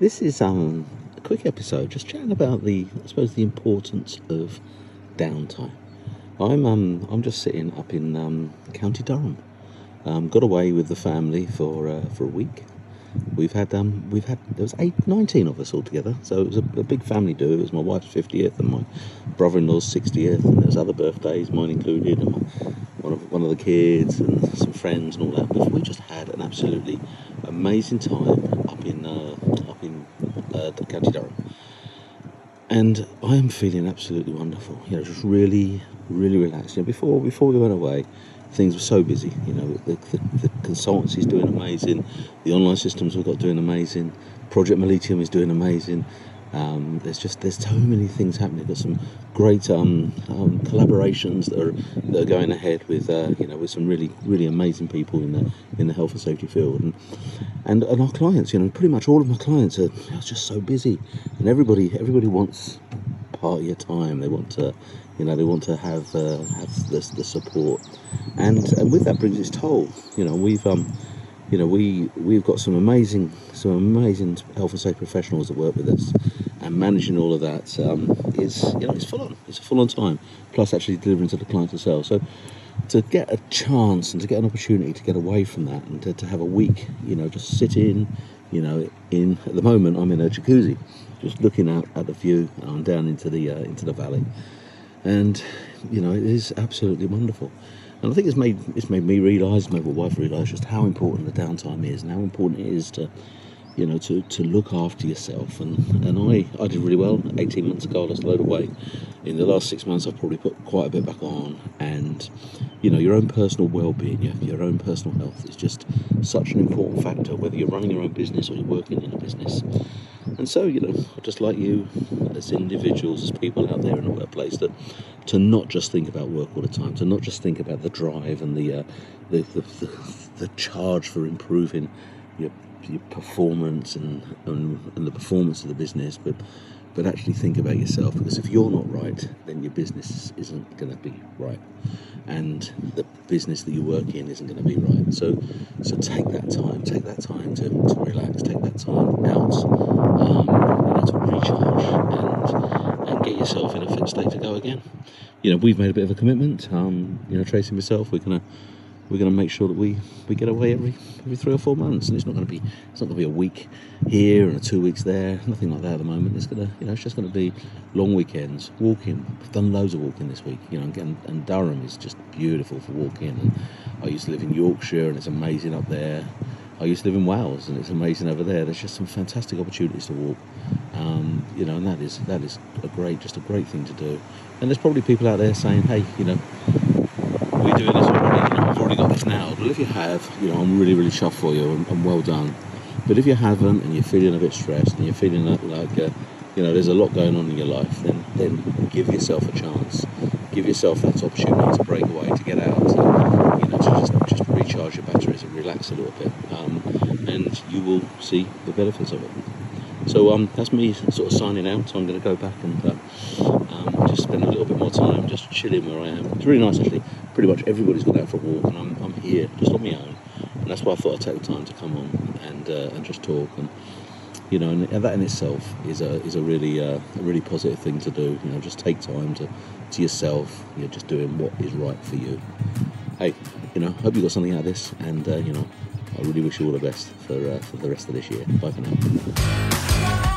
This is um, a quick episode, just chatting about the, I suppose, the importance of downtime. I'm um, I'm just sitting up in um, County Durham. Um, got away with the family for uh, for a week. We've had um, we've had there was eight, 19 of us all together, so it was a, a big family do. It was my wife's fiftieth and my brother-in-law's sixtieth, and there's other birthdays, mine included, and my, one of one of the kids and some friends and all that. But we just had an absolutely amazing time up in uh, up in uh, County Durham and I am feeling absolutely wonderful. You know, just really, really relaxed. You know, before before we went away, things were so busy. You know, the, the, the consultancy's doing amazing, the online systems we've got doing amazing, Project Mollitiam is doing amazing. Um, there's just there's so many things happening. There's some great um, um, collaborations that are that are going ahead with uh, you know with some really really amazing people in the in the health and safety field and and, and our clients. You know, pretty much all of my clients are, just so busy, and everybody everybody wants part of your time. They want to you know they want to have uh, have the, the support, and and with that brings its toll. You know, we've um you know, we we've got some amazing some amazing health and safety professionals that work with us, and managing all of that um, is you know it's full on. It's a full on time. Plus, actually delivering to the client themselves. So, to get a chance and to get an opportunity to get away from that and to, to have a week, you know, just sit in, you know, in at the moment I'm in a jacuzzi, just looking out at the view um, down into the uh, into the valley, and you know it is absolutely wonderful. And I think it's made it's made me realise, made my wife realise just how important the downtime is and how important it is to, you know, to, to look after yourself. And, and I, I did really well 18 months ago, I lost a load of weight. In the last six months, I've probably put quite a bit back on. And, you know, your own personal well-being, your, your own personal health is just such an important factor, whether you're running your own business or you're working in a business. And so, you know, just like you, as individuals, as people out there in the workplace, that to not just think about work all the time, to not just think about the drive and the uh, the, the, the, the, charge for improving your, your performance and, and, and the performance of the business, but but actually think about yourself because if you're not right, then your business isn't going to be right, and the business that you work in isn't going to be right. So, so take that time, take that time to, to relax, take that time out, um, you know, to recharge and and get yourself in a fit state to go again. You know, we've made a bit of a commitment. Um, you know, Tracy and myself, we're going to we're going to make sure that we, we get away every every three or four months, and it's not going to be it's not going to be a week here and a two weeks there, nothing like that at the moment. It's going to you know it's just going to be long weekends, walking. I've done loads of walking this week, you know, and, and Durham is just beautiful for walking. And I used to live in Yorkshire, and it's amazing up there. I used to live in Wales, and it's amazing over there. There's just some fantastic opportunities to walk, um, you know, and that is that is a great, just a great thing to do. And there's probably people out there saying, "Hey, you know, we're doing this already. You know, I've already got this now. But if you have, you know, I'm really, really chuffed for you and, and well done. But if you haven't and you're feeling a bit stressed and you're feeling like uh, you know, there's a lot going on in your life, then then give yourself a chance. Give yourself that opportunity to break away, to get out, to, you know, to just, just recharge your batteries and relax a little bit. Um, and you will see the benefits of it. So um, that's me sort of signing out. So I'm going to go back and uh, um, just spend a little bit more time just chilling where I am. It's really nice actually pretty much everybody's gone out for a walk, and I'm, I'm here just on my own. And that's why I thought I'd take the time to come on and uh, and just talk. And you know, and, that in itself is a is a really uh, a really positive thing to do. You know, just take time to to yourself. You're just doing what is right for you. Hey, you know, hope you got something out of this, and uh, you know, I really wish you all the best for uh, for the rest of this year. Bye for now.